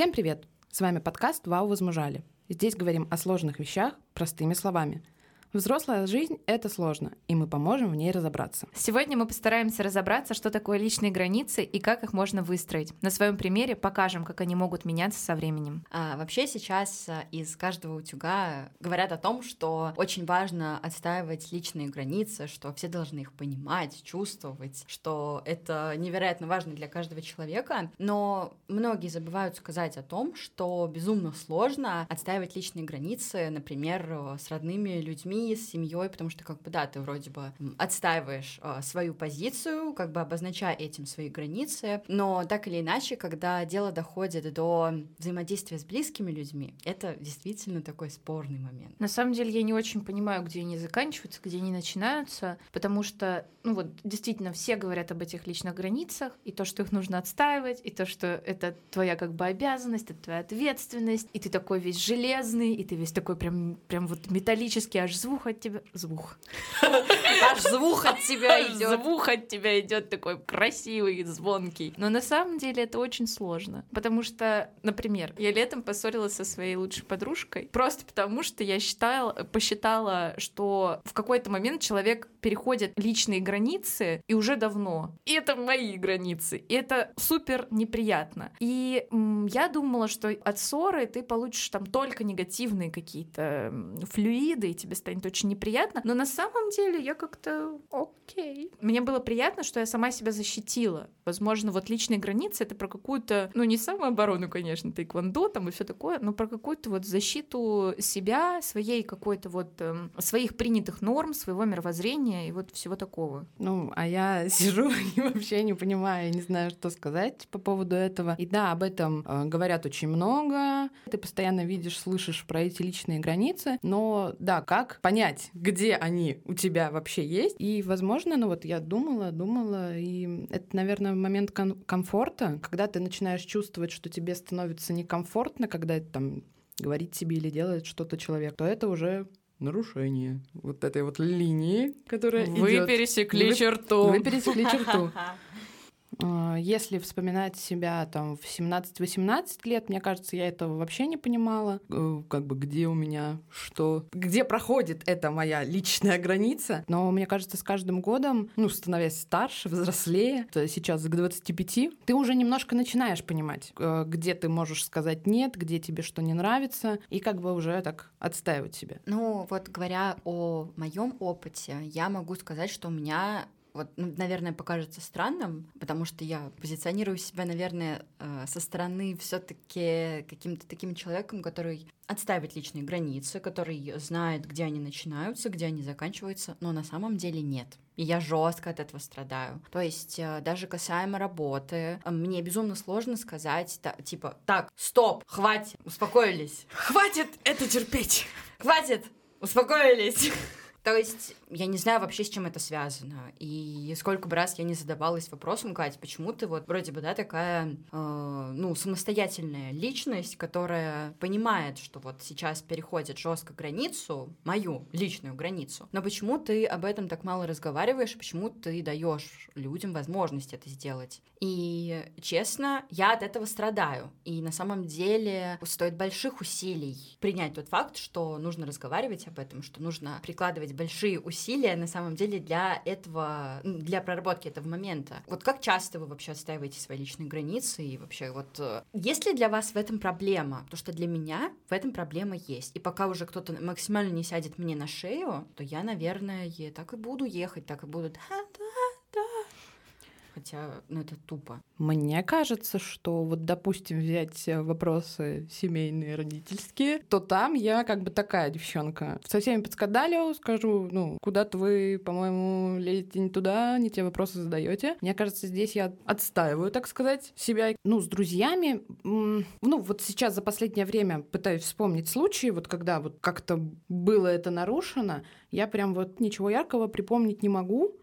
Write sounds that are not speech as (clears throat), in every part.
Всем привет! С вами подкаст «Вау, возмужали». Здесь говорим о сложных вещах простыми словами – Взрослая жизнь — это сложно, и мы поможем в ней разобраться. Сегодня мы постараемся разобраться, что такое личные границы и как их можно выстроить. На своем примере покажем, как они могут меняться со временем. А, вообще сейчас а, из каждого утюга говорят о том, что очень важно отстаивать личные границы, что все должны их понимать, чувствовать, что это невероятно важно для каждого человека. Но многие забывают сказать о том, что безумно сложно отстаивать личные границы, например, с родными людьми, с семьей, потому что, как бы, да, ты вроде бы отстаиваешь э, свою позицию, как бы обозначая этим свои границы, но так или иначе, когда дело доходит до взаимодействия с близкими людьми, это действительно такой спорный момент. На самом деле я не очень понимаю, где они заканчиваются, где они начинаются, потому что, ну вот, действительно, все говорят об этих личных границах, и то, что их нужно отстаивать, и то, что это твоя как бы обязанность, это твоя ответственность, и ты такой весь железный, и ты весь такой прям, прям вот металлический, аж звук звук от тебя... Звук. (laughs) Аж звук от тебя идет. Звук от тебя идет такой красивый, звонкий. Но на самом деле это очень сложно. Потому что, например, я летом поссорилась со своей лучшей подружкой просто потому, что я считала, посчитала, что в какой-то момент человек переходит личные границы и уже давно. И это мои границы. И это супер неприятно. И я думала, что от ссоры ты получишь там только негативные какие-то флюиды, и тебе станет станет очень неприятно. Но на самом деле я как-то окей. Мне было приятно, что я сама себя защитила. Возможно, вот личные границы — это про какую-то, ну, не самооборону, конечно, тэквондо там и все такое, но про какую-то вот защиту себя, своей какой-то вот, э, своих принятых норм, своего мировоззрения и вот всего такого. Ну, а я (laughs) сижу и вообще не понимаю, не знаю, что сказать по поводу этого. И да, об этом э, говорят очень много. Ты постоянно видишь, слышишь про эти личные границы, но да, как понять, где они у тебя вообще есть. И, возможно, ну вот я думала, думала, и это, наверное, момент ком- комфорта, когда ты начинаешь чувствовать, что тебе становится некомфортно, когда это там говорит тебе или делает что-то человек, то это уже нарушение вот этой вот линии, которая Вы идет. пересекли вы, черту. Вы пересекли черту. (laughs) А, если вспоминать себя там в 17-18 лет, мне кажется, я этого вообще не понимала, э, как бы где у меня что, где проходит эта моя личная граница. Но мне кажется, с каждым годом, ну, становясь старше, взрослее, то сейчас к 25, ты уже немножко начинаешь понимать, э, где ты можешь сказать нет, где тебе что не нравится, и как бы уже так отстаивать себя. Ну, вот говоря о моем опыте, я могу сказать, что у меня вот, ну, наверное, покажется странным, потому что я позиционирую себя, наверное, э, со стороны все-таки каким-то таким человеком, который отставит личные границы, который знает, где они начинаются, где они заканчиваются, но на самом деле нет. И я жестко от этого страдаю. То есть э, даже касаемо работы, э, мне безумно сложно сказать, типа, так, стоп, хватит, успокоились. Хватит это терпеть. Хватит, успокоились. То есть я не знаю вообще, с чем это связано. И сколько бы раз я не задавалась вопросом, Кать, почему ты вот вроде бы, да, такая, э, ну, самостоятельная личность, которая понимает, что вот сейчас переходит жестко границу, мою личную границу, но почему ты об этом так мало разговариваешь, почему ты даешь людям возможность это сделать? И, честно, я от этого страдаю. И на самом деле стоит больших усилий принять тот факт, что нужно разговаривать об этом, что нужно прикладывать прикладывать большие усилия на самом деле для этого, ну, для проработки этого момента. Вот как часто вы вообще отстаиваете свои личные границы и вообще вот... Э, есть ли для вас в этом проблема? Потому что для меня в этом проблема есть. И пока уже кто-то максимально не сядет мне на шею, то я, наверное, так и буду ехать, так и буду... Хотя ну, это тупо. Мне кажется, что вот, допустим, взять вопросы семейные, родительские, то там я как бы такая девчонка. Со всеми подскадалю, скажу, ну, куда-то вы, по-моему, лезете не туда, не те вопросы задаете. Мне кажется, здесь я отстаиваю, так сказать, себя. Ну, с друзьями, ну, вот сейчас за последнее время пытаюсь вспомнить случаи, вот когда вот как-то было это нарушено, я прям вот ничего яркого припомнить не могу.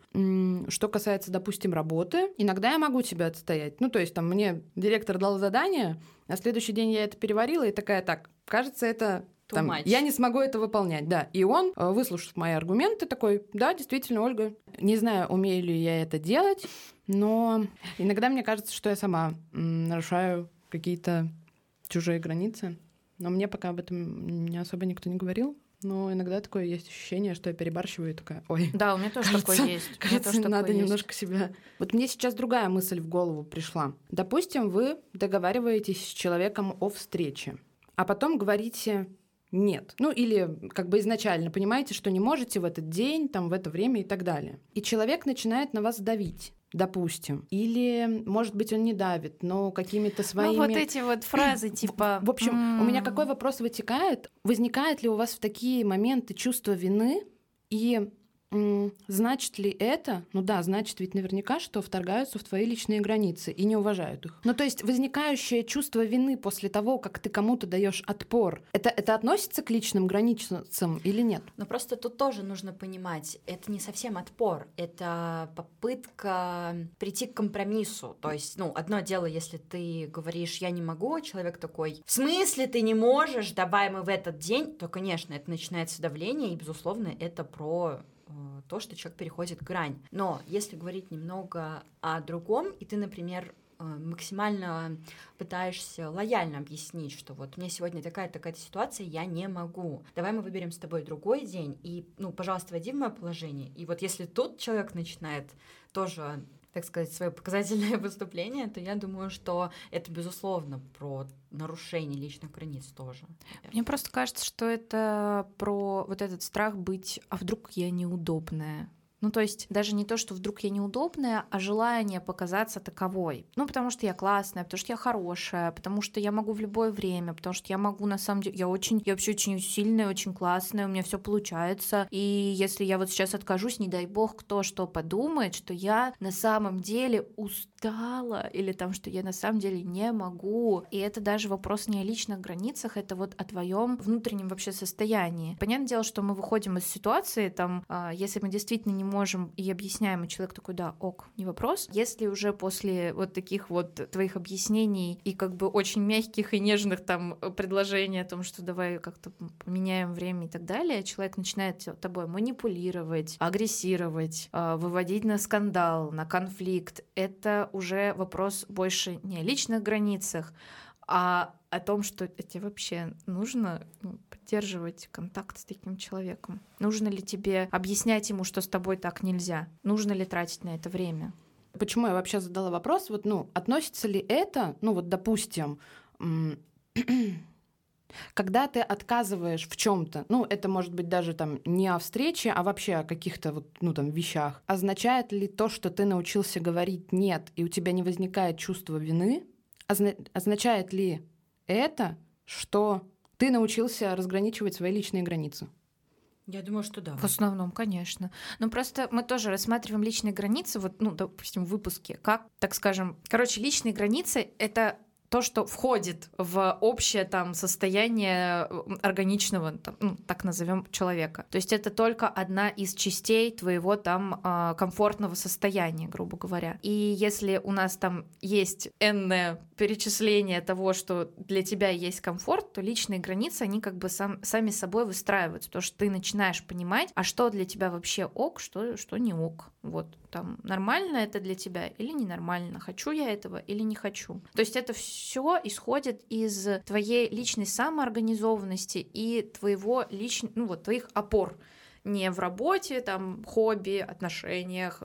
Что касается, допустим, работы, иногда я могу себя отстоять. Ну, то есть там мне директор дал задание, на следующий день я это переварила и такая, так, кажется, это там, я не смогу это выполнять, да. И он, э, выслушав мои аргументы, такой, да, действительно, Ольга, не знаю, умею ли я это делать, но иногда мне кажется, что я сама нарушаю какие-то чужие границы. Но мне пока об этом не особо никто не говорил. Но иногда такое есть ощущение, что я перебарщиваю и такая, ой. Да, у меня тоже кажется, такое есть. Кажется, тоже надо такое немножко есть. себя... Вот мне сейчас другая мысль в голову пришла. Допустим, вы договариваетесь с человеком о встрече, а потом говорите нет. Ну или как бы изначально понимаете, что не можете в этот день, там, в это время и так далее. И человек начинает на вас давить допустим. Или, может быть, он не давит, но какими-то своими... Ну, вот эти вот (clears throat) фразы, типа... В общем, у меня «М, какой вопрос вытекает? Возникает ли у вас в такие моменты чувство вины? И значит ли это, ну да, значит ведь наверняка, что вторгаются в твои личные границы и не уважают их. Ну то есть возникающее чувство вины после того, как ты кому-то даешь отпор, это, это относится к личным границам или нет? Но просто тут тоже нужно понимать, это не совсем отпор, это попытка прийти к компромиссу. То есть, ну, одно дело, если ты говоришь, я не могу, а человек такой, в смысле ты не можешь, давай мы в этот день, то, конечно, это начинается давление, и, безусловно, это про то, что человек переходит грань. Но если говорить немного о другом, и ты, например, э, максимально пытаешься лояльно объяснить, что вот мне сегодня такая-то такая-то ситуация, я не могу. Давай мы выберем с тобой другой день, и, ну, пожалуйста, войди в мое положение. И вот если тут человек начинает тоже так сказать, свое показательное (laughs) выступление, то я думаю, что это, безусловно, про нарушение личных границ тоже. Мне просто кажется, что это про вот этот страх быть, а вдруг я неудобная. Ну, то есть даже не то, что вдруг я неудобная, а желание показаться таковой. Ну, потому что я классная, потому что я хорошая, потому что я могу в любое время, потому что я могу на самом деле, я очень, я вообще очень сильная, очень классная, у меня все получается. И если я вот сейчас откажусь, не дай бог, кто что подумает, что я на самом деле устала или там, что я на самом деле не могу. И это даже вопрос не о личных границах, это вот о твоем внутреннем вообще состоянии. Понятное дело, что мы выходим из ситуации, там, а, если мы действительно не можем и объясняем, и человек такой, да, ок, не вопрос. Если уже после вот таких вот твоих объяснений и как бы очень мягких и нежных там предложений о том, что давай как-то поменяем время и так далее, человек начинает тобой манипулировать, агрессировать, а, выводить на скандал, на конфликт, это уже вопрос больше не о личных границах, а о том, что тебе вообще нужно ну, поддерживать контакт с таким человеком. Нужно ли тебе объяснять ему, что с тобой так нельзя? Нужно ли тратить на это время? Почему я вообще задала вопрос? Вот, ну, относится ли это, ну, вот, допустим, (clears throat) когда ты отказываешь в чем-то, ну, это может быть даже там не о встрече, а вообще о каких-то вот, ну, там, вещах, означает ли то, что ты научился говорить «нет», и у тебя не возникает чувство вины, озна- означает ли это, что ты научился разграничивать свои личные границы? Я думаю, что да. В основном, конечно. Но просто мы тоже рассматриваем личные границы, вот, ну, допустим, в выпуске, как, так скажем, короче, личные границы — это то, что входит в общее там состояние органичного, там, ну, так назовем, человека. То есть это только одна из частей твоего там а, комфортного состояния, грубо говоря. И если у нас там есть энное перечисление того, что для тебя есть комфорт, то личные границы, они как бы сам, сами собой выстраиваются, потому что ты начинаешь понимать, а что для тебя вообще ок, что, что не ок. Вот там нормально это для тебя или ненормально, хочу я этого или не хочу. То есть это все исходит из твоей личной самоорганизованности и твоего личного, ну вот твоих опор не в работе, там, хобби, отношениях,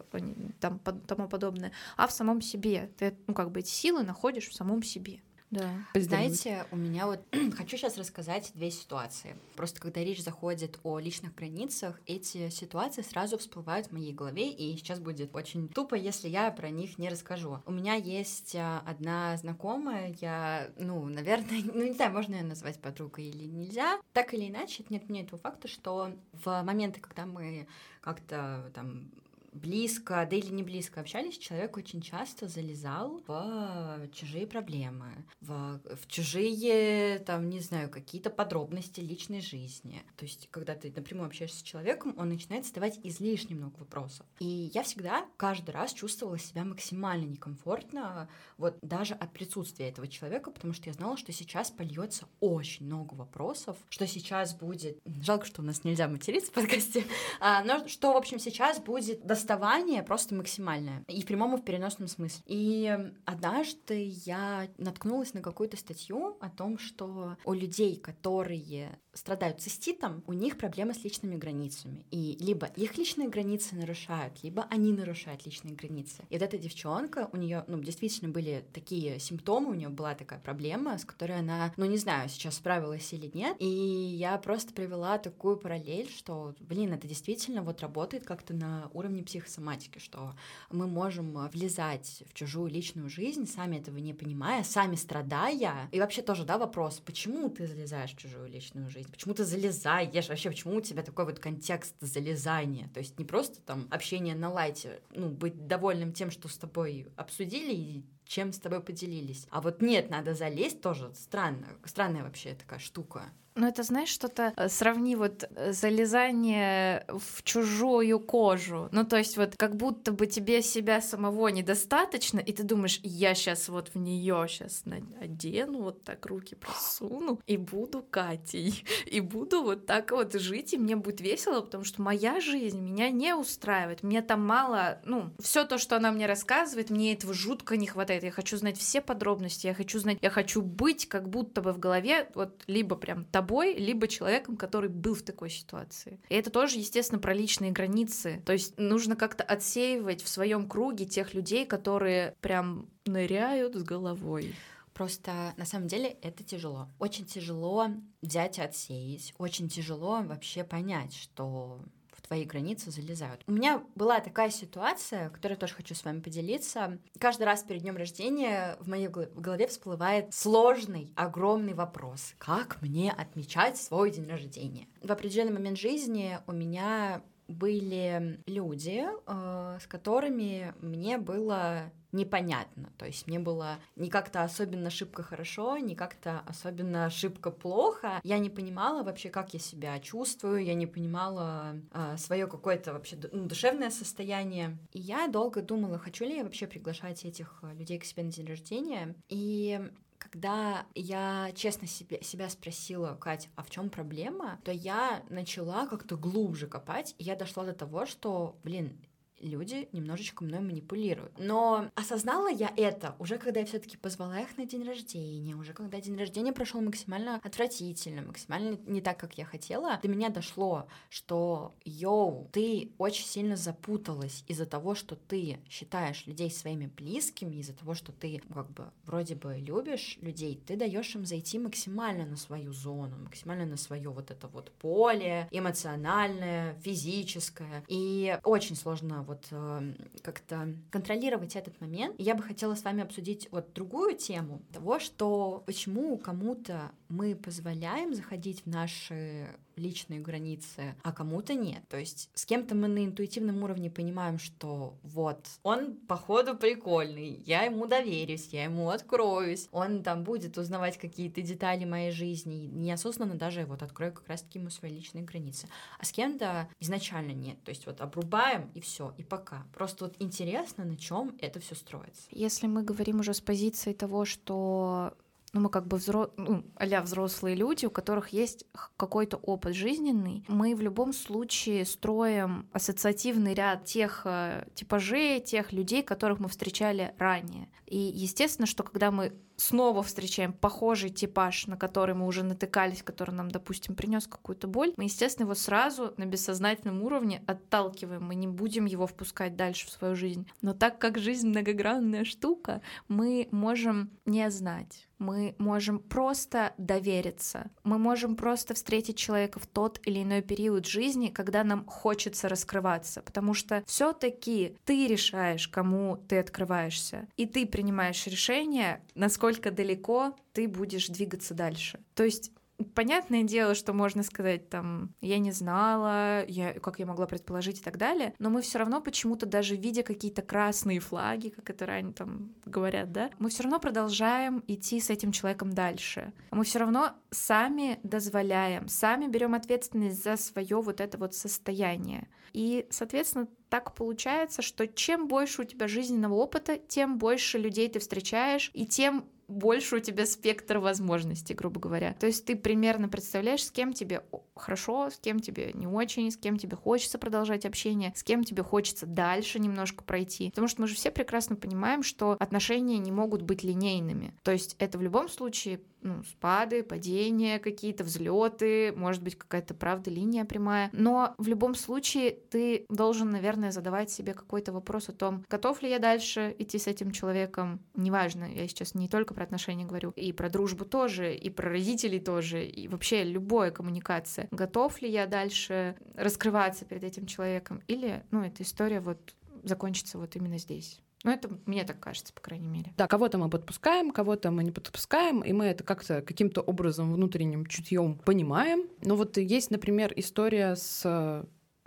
там, под- тому подобное, а в самом себе. Ты, ну, как бы эти силы находишь в самом себе. Да. Знаете, у меня вот (clears throat) хочу сейчас рассказать две ситуации. Просто когда речь заходит о личных границах, эти ситуации сразу всплывают в моей голове, и сейчас будет очень тупо, если я про них не расскажу. У меня есть а, одна знакомая, я, ну, наверное, (laughs) ну, не знаю, можно ее назвать подругой или нельзя. Так или иначе, это не отменяет того факта, что в моменты, когда мы как-то там близко, да или не близко общались, человек очень часто залезал в чужие проблемы, в, в чужие, там, не знаю, какие-то подробности личной жизни. То есть, когда ты напрямую общаешься с человеком, он начинает задавать излишне много вопросов. И я всегда, каждый раз чувствовала себя максимально некомфортно, вот даже от присутствия этого человека, потому что я знала, что сейчас польется очень много вопросов, что сейчас будет... Жалко, что у нас нельзя материться в подкасте, а, но что, в общем, сейчас будет расставание просто максимальное. И в прямом, и в переносном смысле. И однажды я наткнулась на какую-то статью о том, что у людей, которые страдают циститом, у них проблемы с личными границами. И либо их личные границы нарушают, либо они нарушают личные границы. И вот эта девчонка, у нее, ну, действительно были такие симптомы, у нее была такая проблема, с которой она, ну, не знаю, сейчас справилась или нет. И я просто привела такую параллель, что, блин, это действительно вот работает как-то на уровне психосоматики, что мы можем влезать в чужую личную жизнь, сами этого не понимая, сами страдая. И вообще тоже, да, вопрос, почему ты залезаешь в чужую личную жизнь? Почему ты залезаешь? Вообще, почему у тебя такой вот контекст залезания? То есть не просто там общение на лайте, ну, быть довольным тем, что с тобой обсудили и чем с тобой поделились. А вот нет, надо залезть тоже странно. Странная вообще такая штука. Ну, это, знаешь, что-то э, сравни вот э, залезание в чужую кожу. Ну, то есть вот как будто бы тебе себя самого недостаточно, и ты думаешь, я сейчас вот в нее сейчас одену, вот так руки просуну, и буду Катей, (laughs) и буду вот так вот жить, и мне будет весело, потому что моя жизнь меня не устраивает, мне там мало, ну, все то, что она мне рассказывает, мне этого жутко не хватает, я хочу знать все подробности, я хочу знать, я хочу быть как будто бы в голове вот либо прям тобой, либо человеком, который был в такой ситуации. И это тоже, естественно, про личные границы. То есть нужно как-то отсеивать в своем круге тех людей, которые прям ныряют с головой. Просто на самом деле это тяжело. Очень тяжело взять и отсеять. Очень тяжело вообще понять, что твои границы залезают. У меня была такая ситуация, которую тоже хочу с вами поделиться. Каждый раз перед днем рождения в моей голове всплывает сложный, огромный вопрос. Как мне отмечать свой день рождения? В определенный момент жизни у меня были люди, э, с которыми мне было непонятно. То есть мне было не как-то особенно шибко хорошо, не как-то особенно шибко плохо. Я не понимала вообще, как я себя чувствую, я не понимала э, свое какое-то вообще ну, душевное состояние. И я долго думала, хочу ли я вообще приглашать этих э, людей к себе на день рождения. И когда я честно себе, себя спросила, Катя, а в чем проблема, то я начала как-то глубже копать, и я дошла до того, что, блин, люди немножечко мной манипулируют. Но осознала я это уже когда я все-таки позвала их на день рождения, уже когда день рождения прошел максимально отвратительно, максимально не так, как я хотела, до меня дошло, что, йоу, ты очень сильно запуталась из-за того, что ты считаешь людей своими близкими, из-за того, что ты как бы вроде бы любишь людей, ты даешь им зайти максимально на свою зону, максимально на свое вот это вот поле эмоциональное, физическое. И очень сложно вот э, как-то контролировать этот момент. Я бы хотела с вами обсудить вот другую тему того, что почему кому-то мы позволяем заходить в наши личные границы, а кому-то нет. То есть с кем-то мы на интуитивном уровне понимаем, что вот, он походу прикольный, я ему доверюсь, я ему откроюсь, он там будет узнавать какие-то детали моей жизни, неосознанно даже вот открою как раз-таки ему свои личные границы. А с кем-то изначально нет. То есть вот обрубаем и все, и пока. Просто вот интересно, на чем это все строится. Если мы говорим уже с позиции того, что ну, мы как бы взро... ну, а взрослые люди, у которых есть какой-то опыт жизненный, мы в любом случае строим ассоциативный ряд тех э, типажей, тех людей, которых мы встречали ранее. И естественно, что когда мы снова встречаем похожий типаж, на который мы уже натыкались, который нам, допустим, принес какую-то боль, мы, естественно, его сразу на бессознательном уровне отталкиваем, мы не будем его впускать дальше в свою жизнь. Но так как жизнь многогранная штука, мы можем не знать. Мы можем просто довериться. Мы можем просто встретить человека в тот или иной период жизни, когда нам хочется раскрываться, потому что все-таки ты решаешь, кому ты открываешься, и ты принимаешь решение, насколько далеко ты будешь двигаться дальше. То есть Понятное дело, что можно сказать там, я не знала, я, как я могла предположить и так далее, но мы все равно почему-то даже видя какие-то красные флаги, как это ранее там говорят, да, мы все равно продолжаем идти с этим человеком дальше. Мы все равно сами дозволяем, сами берем ответственность за свое вот это вот состояние. И, соответственно, так получается, что чем больше у тебя жизненного опыта, тем больше людей ты встречаешь, и тем больше у тебя спектр возможностей, грубо говоря. То есть ты примерно представляешь, с кем тебе хорошо, с кем тебе не очень, с кем тебе хочется продолжать общение, с кем тебе хочется дальше немножко пройти. Потому что мы же все прекрасно понимаем, что отношения не могут быть линейными. То есть это в любом случае ну, спады, падения какие-то, взлеты, может быть, какая-то, правда, линия прямая. Но в любом случае ты должен, наверное, задавать себе какой-то вопрос о том, готов ли я дальше идти с этим человеком. Неважно, я сейчас не только про отношения говорю, и про дружбу тоже, и про родителей тоже, и вообще любая коммуникация. Готов ли я дальше раскрываться перед этим человеком? Или, ну, эта история вот закончится вот именно здесь. Ну, это мне так кажется, по крайней мере. Да, кого-то мы подпускаем, кого-то мы не подпускаем, и мы это как-то каким-то образом внутренним чутьем понимаем. Но вот есть, например, история с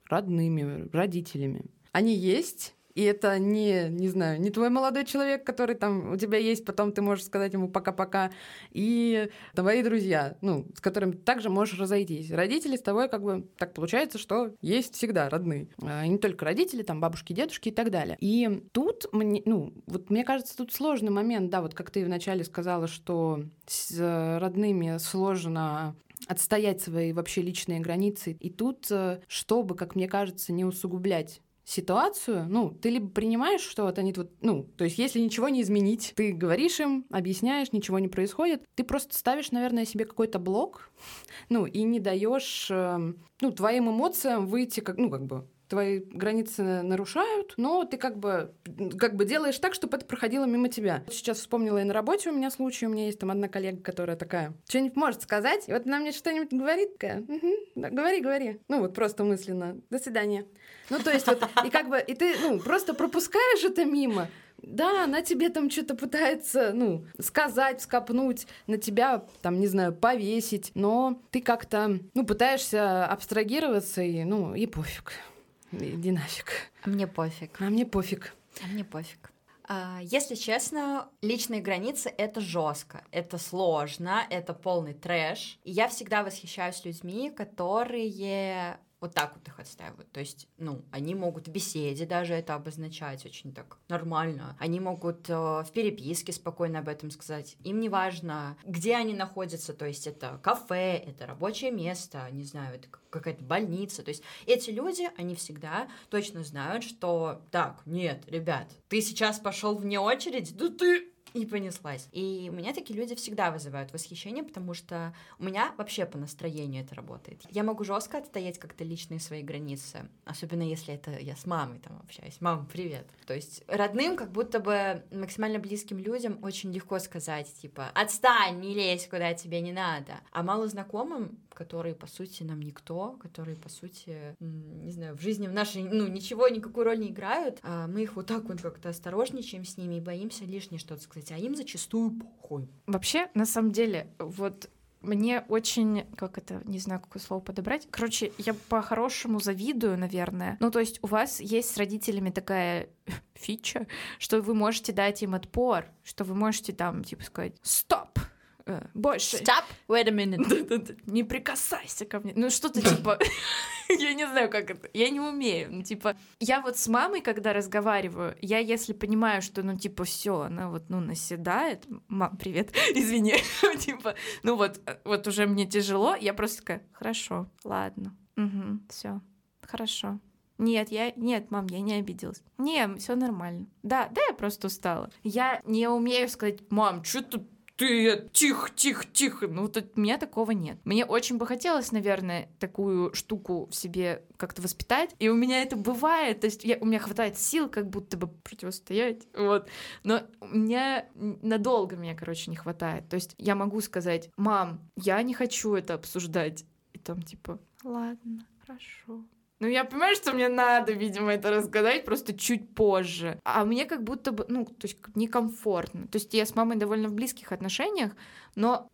родными, родителями. Они есть, и это не, не знаю, не твой молодой человек, который там у тебя есть, потом ты можешь сказать ему пока-пока, и твои друзья, ну, с которыми также можешь разойтись. Родители с тобой как бы так получается, что есть всегда родные. А, и не только родители, там бабушки, дедушки и так далее. И тут мне, ну, вот мне кажется, тут сложный момент, да, вот как ты вначале сказала, что с родными сложно отстоять свои вообще личные границы. И тут, э, чтобы, как мне кажется, не усугублять ситуацию, ну, ты либо принимаешь, что вот они вот, ну, то есть если ничего не изменить, ты говоришь им, объясняешь, ничего не происходит, ты просто ставишь, наверное, себе какой-то блок, (laughs) ну, и не даешь, э, ну, твоим эмоциям выйти, как, ну, как бы твои границы нарушают, но ты как бы, как бы делаешь так, чтобы это проходило мимо тебя. Сейчас вспомнила и на работе у меня случай, у меня есть там одна коллега, которая такая, что-нибудь может сказать, и вот она мне что-нибудь говорит, такая, угу, говори, говори. Ну вот просто мысленно, до свидания. Ну то есть вот, и как бы, и ты, ну, просто пропускаешь это мимо, да, она тебе там что-то пытается, ну, сказать, скопнуть, на тебя, там, не знаю, повесить, но ты как-то, ну, пытаешься абстрагироваться и, ну, и пофиг. Иди нафиг. А мне пофиг. А мне пофиг. А мне пофиг. А, если честно, личные границы — это жестко, это сложно, это полный трэш. И я всегда восхищаюсь людьми, которые вот так вот их отстаивают. То есть, ну, они могут в беседе даже это обозначать очень так нормально. Они могут э, в переписке спокойно об этом сказать. Им не важно, где они находятся, то есть это кафе, это рабочее место, не знаю, это какая-то больница. То есть эти люди, они всегда точно знают, что так, нет, ребят, ты сейчас пошел вне очереди, да ты и понеслась. И у меня такие люди всегда вызывают восхищение, потому что у меня вообще по настроению это работает. Я могу жестко отстоять как-то личные свои границы, особенно если это я с мамой там общаюсь. Мам, привет. То есть родным, как будто бы максимально близким людям очень легко сказать, типа, отстань, не лезь, куда тебе не надо. А мало знакомым которые, по сути, нам никто, которые, по сути, не знаю, в жизни в нашей, ну, ничего, никакую роль не играют, а мы их вот так вот как-то осторожничаем с ними и боимся лишнее что-то сказать, а им зачастую похуй. Вообще, на самом деле, вот мне очень, как это, не знаю, какое слово подобрать. Короче, я по-хорошему завидую, наверное. Ну, то есть у вас есть с родителями такая (laughs) фича, что вы можете дать им отпор, что вы можете там, типа, сказать «стоп», Э, больше. Stop, wait a minute. (laughs) Не прикасайся ко мне. Ну, что-то типа... (laughs) я не знаю, как это. Я не умею. Ну, типа, я вот с мамой, когда разговариваю, я если понимаю, что, ну, типа, все, она вот, ну, наседает. Мам, привет, (laughs) извини. типа, ну вот, вот уже мне тяжело, я просто такая, хорошо, ладно, угу, все, хорошо. Нет, я нет, мам, я не обиделась. Не, все нормально. Да, да, я просто устала. Я не умею сказать, мам, что ты ты тихо, тихо, тихо. Ну, вот у меня такого нет. Мне очень бы хотелось, наверное, такую штуку в себе как-то воспитать. И у меня это бывает. То есть я, у меня хватает сил как будто бы противостоять. Вот. Но меня надолго меня, короче, не хватает. То есть я могу сказать, мам, я не хочу это обсуждать. И там типа, ладно, хорошо. Ну, я понимаю, что мне надо, видимо, это рассказать просто чуть позже. А мне как будто бы, ну, то есть некомфортно. То есть я с мамой довольно в близких отношениях, но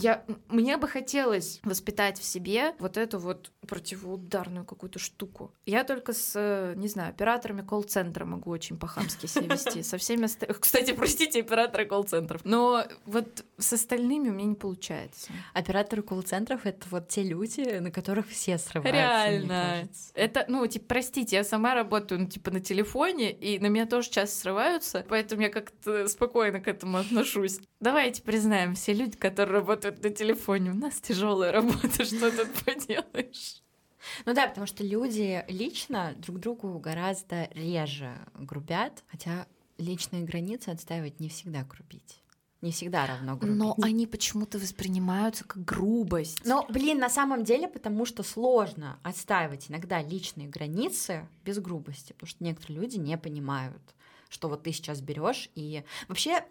я, мне бы хотелось воспитать в себе вот эту вот противоударную какую-то штуку. Я только с, э, не знаю, операторами колл-центра могу очень по-хамски себя вести. Со всеми остальными... (laughs) Кстати, простите, операторы колл-центров. Но вот с остальными у меня не получается. Операторы колл-центров — это вот те люди, на которых все срываются, Реально. Это, ну, типа, простите, я сама работаю, ну, типа, на телефоне, и на меня тоже часто срываются, поэтому я как-то спокойно к этому отношусь. Давайте признаем, все люди, которые работают на телефоне, у нас тяжелая работа, (laughs) что тут поделаешь? Ну да, потому что люди лично друг другу гораздо реже грубят, хотя личные границы отстаивать не всегда грубить. Не всегда равно грубить. Но они почему-то воспринимаются как грубость. Но, блин, на самом деле, потому что сложно отстаивать иногда личные границы без грубости, потому что некоторые люди не понимают, что вот ты сейчас берешь и вообще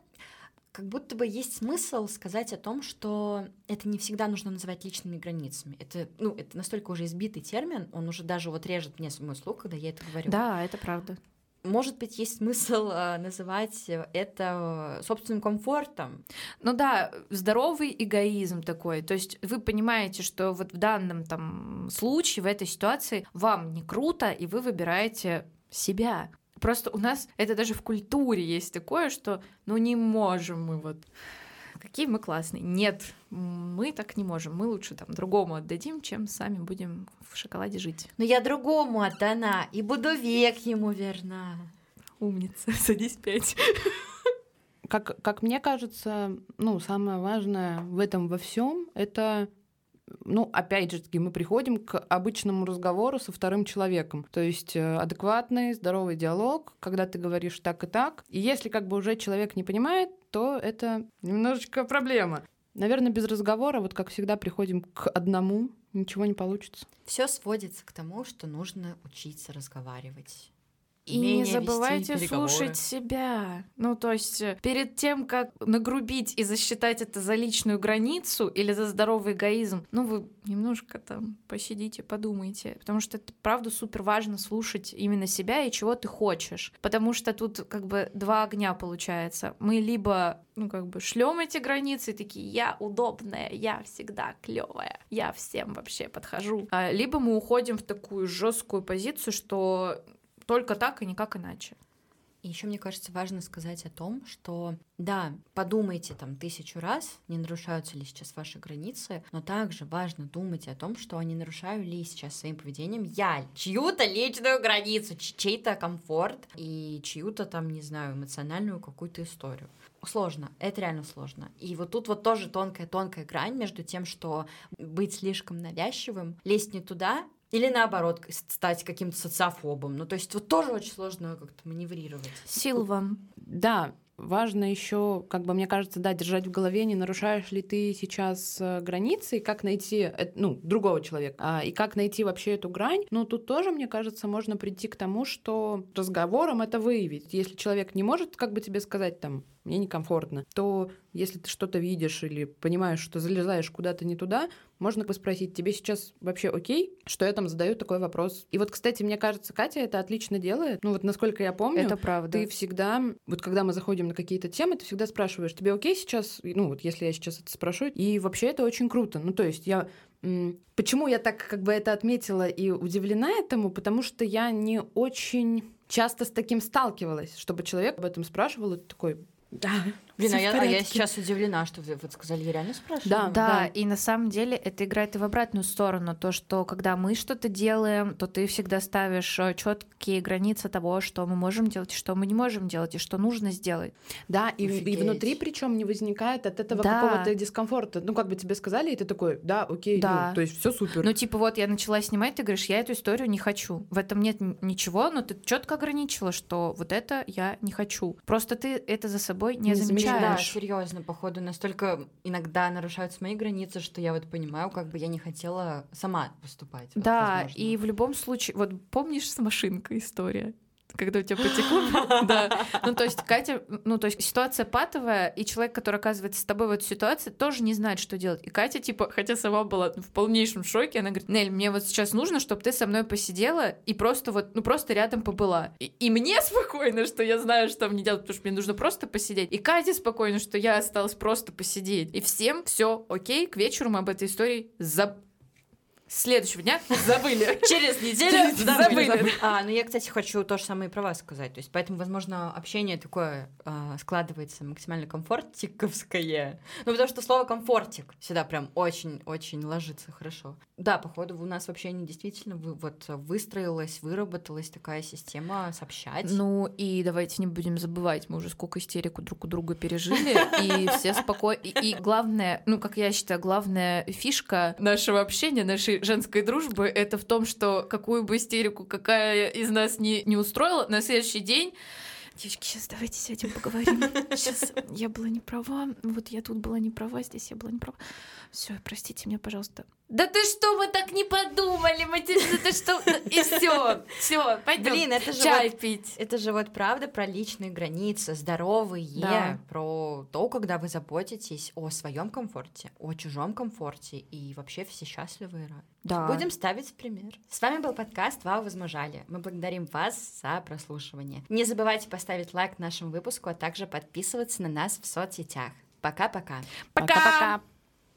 как будто бы есть смысл сказать о том, что это не всегда нужно называть личными границами. Это, ну, это настолько уже избитый термин, он уже даже вот режет мне мой слух, когда я это говорю. Да, это правда. Может быть, есть смысл э, называть это собственным комфортом. Ну да, здоровый эгоизм такой. То есть вы понимаете, что вот в данном там случае, в этой ситуации вам не круто, и вы выбираете себя. Просто у нас это даже в культуре есть такое, что ну не можем мы вот какие мы классные. Нет, мы так не можем. Мы лучше там другому отдадим, чем сами будем в шоколаде жить. Но я другому отдана и буду век ему верна. Умница, (laughs) садись пять. Как, как мне кажется, ну, самое важное в этом во всем это ну, опять же таки, мы приходим к обычному разговору со вторым человеком. То есть э, адекватный, здоровый диалог, когда ты говоришь так и так. И если как бы уже человек не понимает, то это немножечко проблема. Наверное, без разговора, вот как всегда, приходим к одному, ничего не получится. Все сводится к тому, что нужно учиться разговаривать. И не забывайте слушать себя. Ну, то есть э, перед тем, как нагрубить и засчитать это за личную границу или за здоровый эгоизм, ну, вы немножко там посидите, подумайте. Потому что это, правда, супер важно слушать именно себя и чего ты хочешь. Потому что тут как бы два огня получается. Мы либо ну, как бы шлем эти границы, такие, я удобная, я всегда клевая, я всем вообще подхожу. А, либо мы уходим в такую жесткую позицию, что только так и никак иначе. И еще мне кажется важно сказать о том, что да, подумайте там тысячу раз, не нарушаются ли сейчас ваши границы, но также важно думать о том, что они нарушаю ли сейчас своим поведением я чью-то личную границу, чей-то комфорт и чью-то там, не знаю, эмоциональную какую-то историю. Сложно, это реально сложно. И вот тут вот тоже тонкая-тонкая грань между тем, что быть слишком навязчивым, лезть не туда или наоборот, стать каким-то социофобом. Ну, то есть вот тоже очень сложно как-то маневрировать. Сил вам. Да, важно еще, как бы мне кажется, да, держать в голове, не нарушаешь ли ты сейчас э, границы, и как найти, э, ну, другого человека, а, и как найти вообще эту грань. Ну, тут тоже, мне кажется, можно прийти к тому, что разговором это выявить. Если человек не может, как бы тебе сказать, там, мне некомфортно, то если ты что-то видишь или понимаешь, что залезаешь куда-то не туда, можно поспросить, тебе сейчас вообще окей, что я там задаю такой вопрос. И вот, кстати, мне кажется, Катя это отлично делает. Ну вот насколько я помню, это правда. Ты всегда, вот когда мы заходим на какие-то темы, ты всегда спрашиваешь, тебе окей сейчас? Ну вот если я сейчас это спрошу, и вообще это очень круто. Ну то есть я Почему я так как бы это отметила и удивлена этому? Потому что я не очень часто с таким сталкивалась, чтобы человек об этом спрашивал, и такой, да. Блин, а я, а я сейчас удивлена, что вы вот сказали, я реально спрашиваю. Да, да, да, и на самом деле это играет и в обратную сторону. То, что когда мы что-то делаем, то ты всегда ставишь э, четкие границы того, что мы можем делать, что мы не можем делать, и что нужно сделать. Да, и, и внутри причем не возникает от этого да. какого-то дискомфорта. Ну, как бы тебе сказали, и ты такой, да, окей, да. Ну, то есть все супер. Ну, типа, вот я начала снимать, ты говоришь, я эту историю не хочу. В этом нет ничего, но ты четко ограничила, что вот это я не хочу. Просто ты это за собой не, не замечаешь да, серьезно, походу, настолько иногда нарушаются мои границы, что я вот понимаю, как бы я не хотела сама поступать. Да, вот, и в любом случае, вот помнишь с машинкой история? Когда у тебя потекло. (laughs) Да. Ну, то есть Катя, ну, то есть ситуация патовая, и человек, который оказывается с тобой в этой ситуации, тоже не знает, что делать. И Катя, типа, хотя сама была в полнейшем шоке, она говорит, Нель, мне вот сейчас нужно, чтобы ты со мной посидела и просто вот, ну, просто рядом побыла. И, и мне (laughs) спокойно, что я знаю, что мне делать, потому что мне нужно просто посидеть. И Кате спокойно, что я осталась просто посидеть. И всем все окей, к вечеру мы об этой истории забыли следующего дня (laughs) забыли. Через (laughs) неделю забыли. А, ну я, кстати, хочу то же самое и про вас сказать. То есть, поэтому, возможно, общение такое а, складывается максимально комфортиковское. Ну, потому что слово комфортик сюда прям очень-очень ложится хорошо. Да, походу, у нас в общении действительно вы, вот выстроилась, выработалась такая система сообщать. Ну, и давайте не будем забывать, мы уже сколько истерику друг у друга пережили, и (laughs) все спокойно. И главное, ну, как я считаю, главная фишка нашего общения, нашей женской дружбы, это в том, что какую бы истерику какая из нас не, не устроила, на следующий день Девочки, сейчас давайте сядем поговорим. (laughs) Сейчас я была не права, вот я тут была не права, здесь я была не права. Все, простите меня, пожалуйста. Да ты что, мы так не подумали, мы это что? (laughs) И все, все, пойдем. Блин, это же чай вот, пить. Это же вот правда про личные границы, здоровые, да. про то, когда вы заботитесь о своем комфорте, о чужом комфорте и вообще все счастливы и рады. Да. Будем ставить в пример. С вами был подкаст «Вау, возмужали». Мы благодарим вас за прослушивание. Не забывайте поставить лайк нашему выпуску, а также подписываться на нас в соцсетях. Пока-пока. Пока-пока.